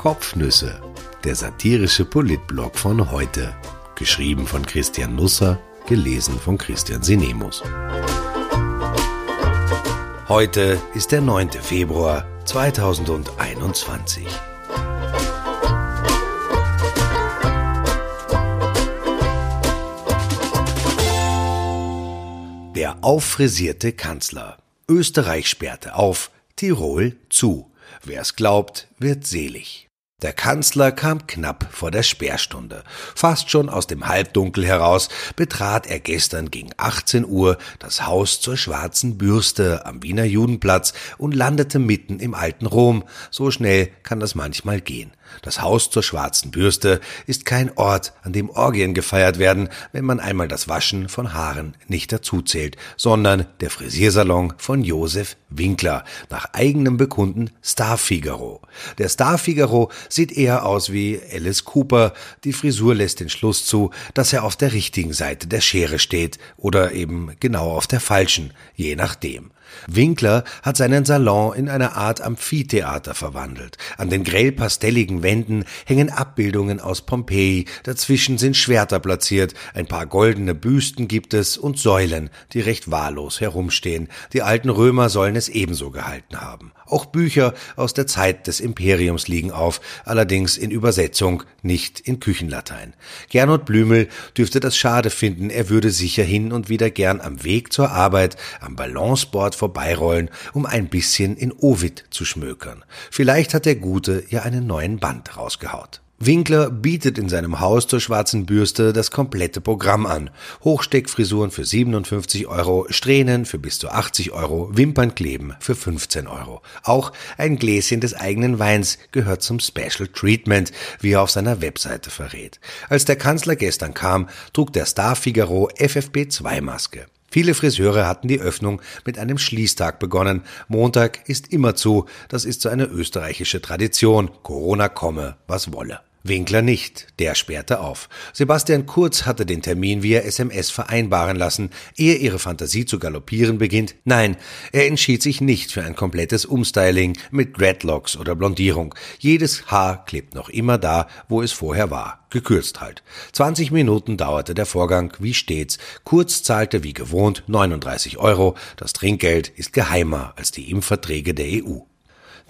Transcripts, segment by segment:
Kopfnüsse, der satirische Politblog von heute. Geschrieben von Christian Nusser, gelesen von Christian Sinemus. Heute ist der 9. Februar 2021. Der auffrisierte Kanzler. Österreich sperrte auf, Tirol zu. Wer's glaubt, wird selig. Der Kanzler kam knapp vor der Sperrstunde. Fast schon aus dem Halbdunkel heraus betrat er gestern gegen 18 Uhr das Haus zur Schwarzen Bürste am Wiener Judenplatz und landete mitten im alten Rom. So schnell kann das manchmal gehen. Das Haus zur schwarzen Bürste ist kein Ort, an dem Orgien gefeiert werden, wenn man einmal das Waschen von Haaren nicht dazuzählt, sondern der Frisiersalon von Josef Winkler, nach eigenem Bekunden Star Figaro. Der Star Figaro sieht eher aus wie Alice Cooper, die Frisur lässt den Schluss zu, dass er auf der richtigen Seite der Schere steht oder eben genau auf der falschen, je nachdem. Winkler hat seinen Salon in eine Art Amphitheater verwandelt. An den grell pastelligen Wänden hängen Abbildungen aus Pompeji, dazwischen sind Schwerter platziert, ein paar goldene Büsten gibt es und Säulen, die recht wahllos herumstehen. Die alten Römer sollen es ebenso gehalten haben. Auch Bücher aus der Zeit des Imperiums liegen auf, allerdings in Übersetzung, nicht in Küchenlatein. Gernot Blümel dürfte das schade finden, er würde sicher hin und wieder gern am Weg zur Arbeit, am Balanceboard vorbeirollen, um ein bisschen in Ovid zu schmökern. Vielleicht hat der Gute ja einen neuen Band rausgehaut. Winkler bietet in seinem Haus zur schwarzen Bürste das komplette Programm an. Hochsteckfrisuren für 57 Euro, Strähnen für bis zu 80 Euro, Wimpernkleben für 15 Euro. Auch ein Gläschen des eigenen Weins gehört zum Special Treatment, wie er auf seiner Webseite verrät. Als der Kanzler gestern kam, trug der Star Figaro FFP2 Maske. Viele Friseure hatten die Öffnung mit einem Schließtag begonnen. Montag ist immer zu. Das ist so eine österreichische Tradition. Corona komme, was wolle. Winkler nicht, der sperrte auf. Sebastian Kurz hatte den Termin via SMS vereinbaren lassen, ehe ihre Fantasie zu galoppieren beginnt. Nein, er entschied sich nicht für ein komplettes Umstyling mit Dreadlocks oder Blondierung. Jedes Haar klebt noch immer da, wo es vorher war. Gekürzt halt. 20 Minuten dauerte der Vorgang wie stets. Kurz zahlte wie gewohnt 39 Euro. Das Trinkgeld ist geheimer als die Impfverträge der EU.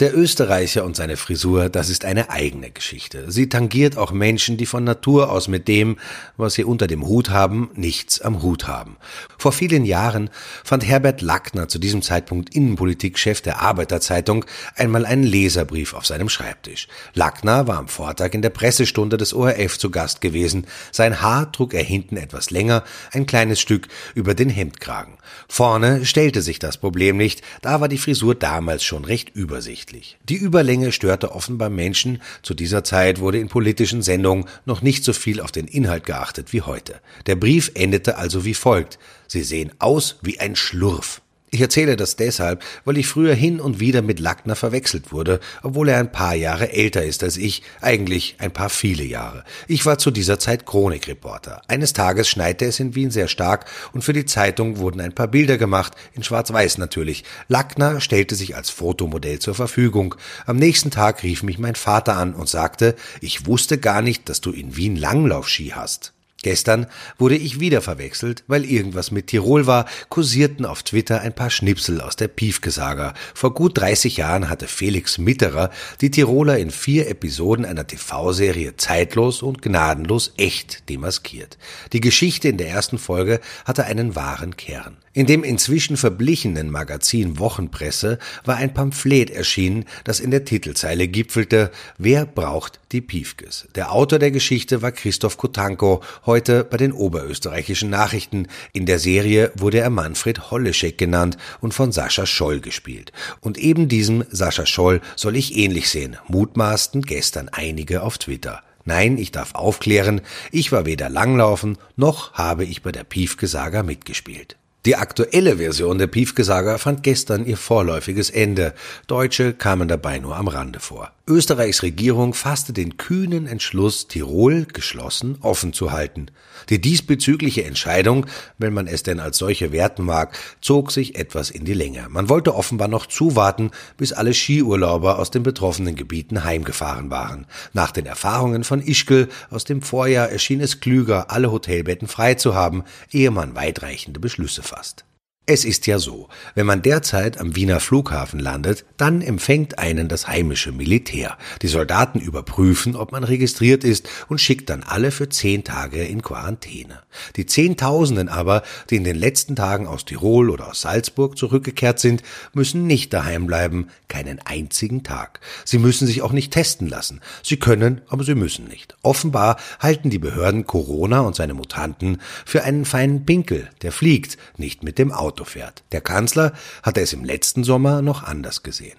Der Österreicher und seine Frisur, das ist eine eigene Geschichte. Sie tangiert auch Menschen, die von Natur aus mit dem, was sie unter dem Hut haben, nichts am Hut haben. Vor vielen Jahren fand Herbert Lackner, zu diesem Zeitpunkt Innenpolitikchef der Arbeiterzeitung, einmal einen Leserbrief auf seinem Schreibtisch. Lackner war am Vortag in der Pressestunde des ORF zu Gast gewesen. Sein Haar trug er hinten etwas länger, ein kleines Stück über den Hemdkragen. Vorne stellte sich das Problem nicht, da war die Frisur damals schon recht übersichtlich offensichtlich. Die Überlänge störte offenbar Menschen. Zu dieser Zeit wurde in politischen Sendungen noch nicht so viel auf den Inhalt geachtet wie heute. Der Brief endete also wie folgt. Sie sehen aus wie ein Schlurf. Ich erzähle das deshalb, weil ich früher hin und wieder mit Lackner verwechselt wurde, obwohl er ein paar Jahre älter ist als ich, eigentlich ein paar viele Jahre. Ich war zu dieser Zeit Chronikreporter. Eines Tages schneite es in Wien sehr stark und für die Zeitung wurden ein paar Bilder gemacht, in schwarz-weiß natürlich. Lackner stellte sich als Fotomodell zur Verfügung. Am nächsten Tag rief mich mein Vater an und sagte, ich wusste gar nicht, dass du in Wien Langlaufski hast. Gestern wurde ich wieder verwechselt, weil irgendwas mit Tirol war, kursierten auf Twitter ein paar Schnipsel aus der Piefke-Saga. Vor gut 30 Jahren hatte Felix Mitterer die Tiroler in vier Episoden einer TV-Serie zeitlos und gnadenlos echt demaskiert. Die Geschichte in der ersten Folge hatte einen wahren Kern. In dem inzwischen verblichenen Magazin Wochenpresse war ein Pamphlet erschienen, das in der Titelzeile gipfelte Wer braucht die Piefkes? Der Autor der Geschichte war Christoph Kotanko, heute bei den oberösterreichischen Nachrichten. In der Serie wurde er Manfred Holleschek genannt und von Sascha Scholl gespielt. Und eben diesem Sascha Scholl soll ich ähnlich sehen, mutmaßten gestern einige auf Twitter. Nein, ich darf aufklären, ich war weder Langlaufen, noch habe ich bei der Piefke-Saga mitgespielt. Die aktuelle Version der Piefke-Saga fand gestern ihr vorläufiges Ende. Deutsche kamen dabei nur am Rande vor. Österreichs Regierung fasste den kühnen Entschluss, Tirol geschlossen offen zu halten. Die diesbezügliche Entscheidung, wenn man es denn als solche werten mag, zog sich etwas in die Länge. Man wollte offenbar noch zuwarten, bis alle Skiurlauber aus den betroffenen Gebieten heimgefahren waren. Nach den Erfahrungen von Ischgl aus dem Vorjahr erschien es klüger, alle Hotelbetten frei zu haben, ehe man weitreichende Beschlüsse fasst. Es ist ja so, wenn man derzeit am Wiener Flughafen landet, dann empfängt einen das heimische Militär. Die Soldaten überprüfen, ob man registriert ist und schickt dann alle für zehn Tage in Quarantäne. Die Zehntausenden aber, die in den letzten Tagen aus Tirol oder aus Salzburg zurückgekehrt sind, müssen nicht daheim bleiben, keinen einzigen Tag. Sie müssen sich auch nicht testen lassen. Sie können, aber sie müssen nicht. Offenbar halten die Behörden Corona und seine Mutanten für einen feinen Pinkel, der fliegt, nicht mit dem Auto. Auto fährt. Der Kanzler hatte es im letzten Sommer noch anders gesehen.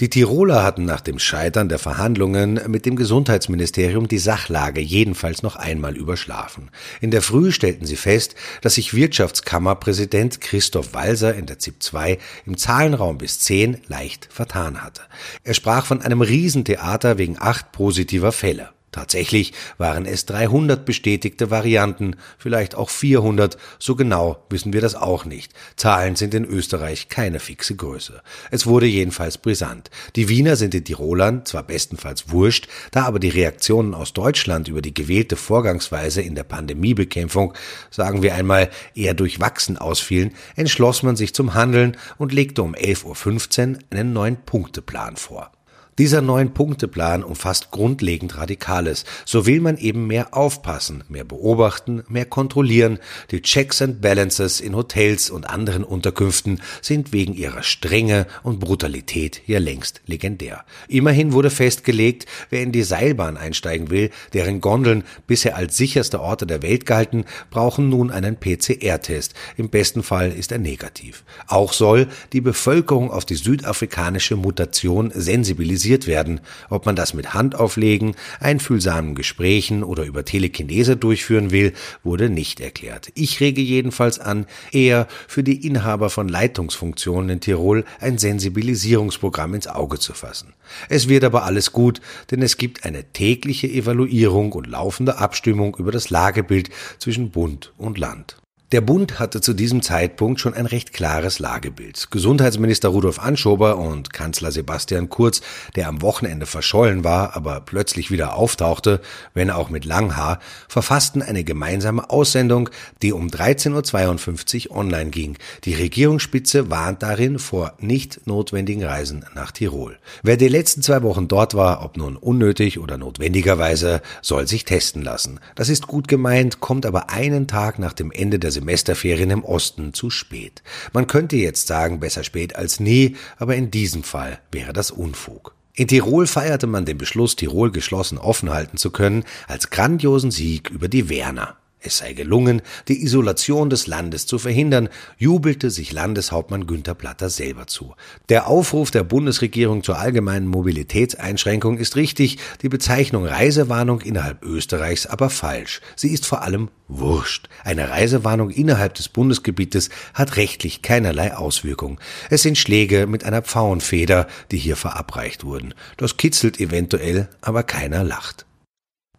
Die Tiroler hatten nach dem Scheitern der Verhandlungen mit dem Gesundheitsministerium die Sachlage jedenfalls noch einmal überschlafen. In der Früh stellten sie fest, dass sich Wirtschaftskammerpräsident Christoph Walser in der ZIP 2 im Zahlenraum bis 10 leicht vertan hatte. Er sprach von einem Riesentheater wegen acht positiver Fälle. Tatsächlich waren es 300 bestätigte Varianten, vielleicht auch 400, so genau wissen wir das auch nicht. Zahlen sind in Österreich keine fixe Größe. Es wurde jedenfalls brisant. Die Wiener sind den Tirolern zwar bestenfalls wurscht, da aber die Reaktionen aus Deutschland über die gewählte Vorgangsweise in der Pandemiebekämpfung, sagen wir einmal, eher durchwachsen ausfielen, entschloss man sich zum Handeln und legte um 11.15 Uhr einen neuen Punkteplan vor. Dieser Neun-Punkte-Plan umfasst grundlegend Radikales. So will man eben mehr aufpassen, mehr beobachten, mehr kontrollieren. Die Checks and Balances in Hotels und anderen Unterkünften sind wegen ihrer Strenge und Brutalität hier längst legendär. Immerhin wurde festgelegt, wer in die Seilbahn einsteigen will, deren Gondeln bisher als sicherste Orte der Welt galten, brauchen nun einen PCR-Test. Im besten Fall ist er negativ. Auch soll die Bevölkerung auf die südafrikanische Mutation sensibilisieren analysiert werden. Ob man das mit Handauflegen, einfühlsamen Gesprächen oder über Telekinese durchführen will, wurde nicht erklärt. Ich rege jedenfalls an, eher für die Inhaber von Leitungsfunktionen in Tirol ein Sensibilisierungsprogramm ins Auge zu fassen. Es wird aber alles gut, denn es gibt eine tägliche Evaluierung und laufende Abstimmung über das Lagebild zwischen Bund und Land. Der Bund hatte zu diesem Zeitpunkt schon ein recht klares Lagebild. Gesundheitsminister Rudolf Anschober und Kanzler Sebastian Kurz, der am Wochenende verschollen war, aber plötzlich wieder auftauchte, wenn auch mit Langhaar, verfassten eine gemeinsame Aussendung, die um 13.52 Uhr online ging. Die Regierungsspitze warnt darin vor nicht notwendigen Reisen nach Tirol. Wer die letzten zwei Wochen dort war, ob nun unnötig oder notwendigerweise, soll sich testen lassen. Das ist gut gemeint, kommt aber einen Tag nach dem Ende der Semesterferien im Osten zu spät. Man könnte jetzt sagen, besser spät als nie, aber in diesem Fall wäre das Unfug. In Tirol feierte man den Beschluss, Tirol geschlossen offen halten zu können, als grandiosen Sieg über die Werner. Es sei gelungen, die Isolation des Landes zu verhindern, jubelte sich Landeshauptmann Günther Platter selber zu. Der Aufruf der Bundesregierung zur allgemeinen Mobilitätseinschränkung ist richtig, die Bezeichnung Reisewarnung innerhalb Österreichs aber falsch. Sie ist vor allem wurscht. Eine Reisewarnung innerhalb des Bundesgebietes hat rechtlich keinerlei Auswirkung. Es sind Schläge mit einer Pfauenfeder, die hier verabreicht wurden. Das kitzelt eventuell, aber keiner lacht.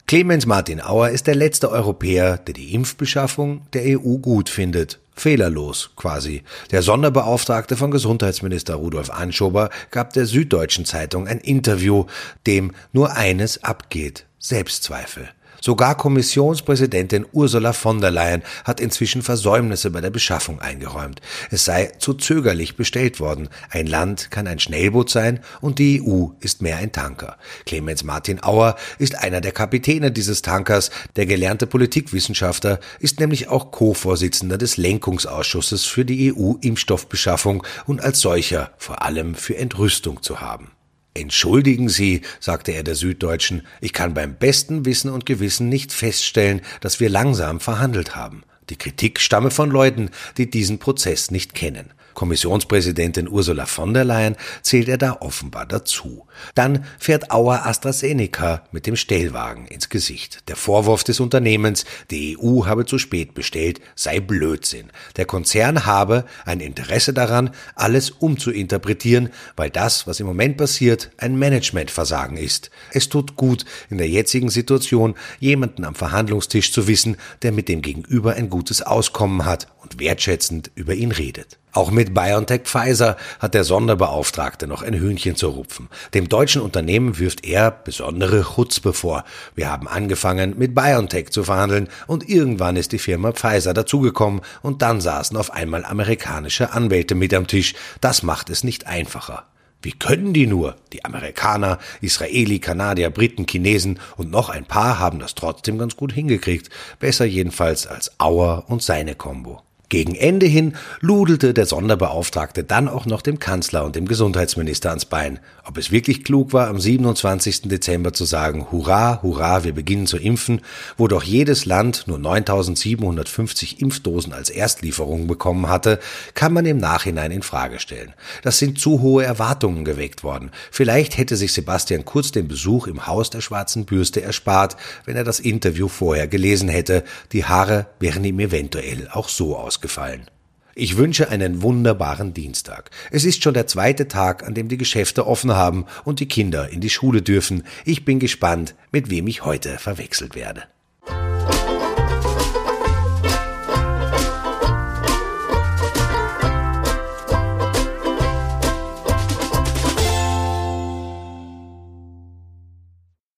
Clemens Martin Auer ist der letzte Europäer, der die Impfbeschaffung der EU gut findet. Fehlerlos quasi. Der Sonderbeauftragte von Gesundheitsminister Rudolf Anschober gab der Süddeutschen Zeitung ein Interview, dem nur eines abgeht. Selbstzweifel. Sogar Kommissionspräsidentin Ursula von der Leyen hat inzwischen Versäumnisse bei der Beschaffung eingeräumt. Es sei zu zögerlich bestellt worden. Ein Land kann ein Schnellboot sein und die EU ist mehr ein Tanker. Clemens Martin Auer ist einer der Kapitäne dieses Tankers. Der gelernte Politikwissenschaftler ist nämlich auch Co-Vorsitzender des Lenkungsausschusses für die EU-Impfstoffbeschaffung und als solcher vor allem für Entrüstung zu haben. Entschuldigen Sie, sagte er der Süddeutschen, ich kann beim besten Wissen und Gewissen nicht feststellen, dass wir langsam verhandelt haben. Die Kritik stamme von Leuten, die diesen Prozess nicht kennen. Kommissionspräsidentin Ursula von der Leyen zählt er da offenbar dazu. Dann fährt Auer AstraZeneca mit dem Stellwagen ins Gesicht. Der Vorwurf des Unternehmens, die EU habe zu spät bestellt, sei Blödsinn. Der Konzern habe ein Interesse daran, alles umzuinterpretieren, weil das, was im Moment passiert, ein Managementversagen ist. Es tut gut, in der jetzigen Situation jemanden am Verhandlungstisch zu wissen, der mit dem Gegenüber ein gutes Auskommen hat und wertschätzend über ihn redet. Auch mit BioNTech Pfizer hat der Sonderbeauftragte noch ein Hühnchen zu rupfen. Dem deutschen Unternehmen wirft er besondere Chutzpe vor. Wir haben angefangen, mit BioNTech zu verhandeln und irgendwann ist die Firma Pfizer dazugekommen und dann saßen auf einmal amerikanische Anwälte mit am Tisch. Das macht es nicht einfacher. Wie können die nur? Die Amerikaner, Israeli, Kanadier, Briten, Chinesen und noch ein paar haben das trotzdem ganz gut hingekriegt. Besser jedenfalls als Auer und seine Combo. Gegen Ende hin ludelte der Sonderbeauftragte dann auch noch dem Kanzler und dem Gesundheitsminister ans Bein. Ob es wirklich klug war, am 27. Dezember zu sagen, hurra, hurra, wir beginnen zu impfen, wo doch jedes Land nur 9750 Impfdosen als Erstlieferung bekommen hatte, kann man im Nachhinein in Frage stellen. Das sind zu hohe Erwartungen geweckt worden. Vielleicht hätte sich Sebastian Kurz den Besuch im Haus der schwarzen Bürste erspart, wenn er das Interview vorher gelesen hätte. Die Haare wären ihm eventuell auch so aus ausgefallen. Ich wünsche einen wunderbaren Dienstag. Es ist schon der zweite Tag, an dem die Geschäfte offen haben und die Kinder in die Schule dürfen. Ich bin gespannt, mit wem ich heute verwechselt werde.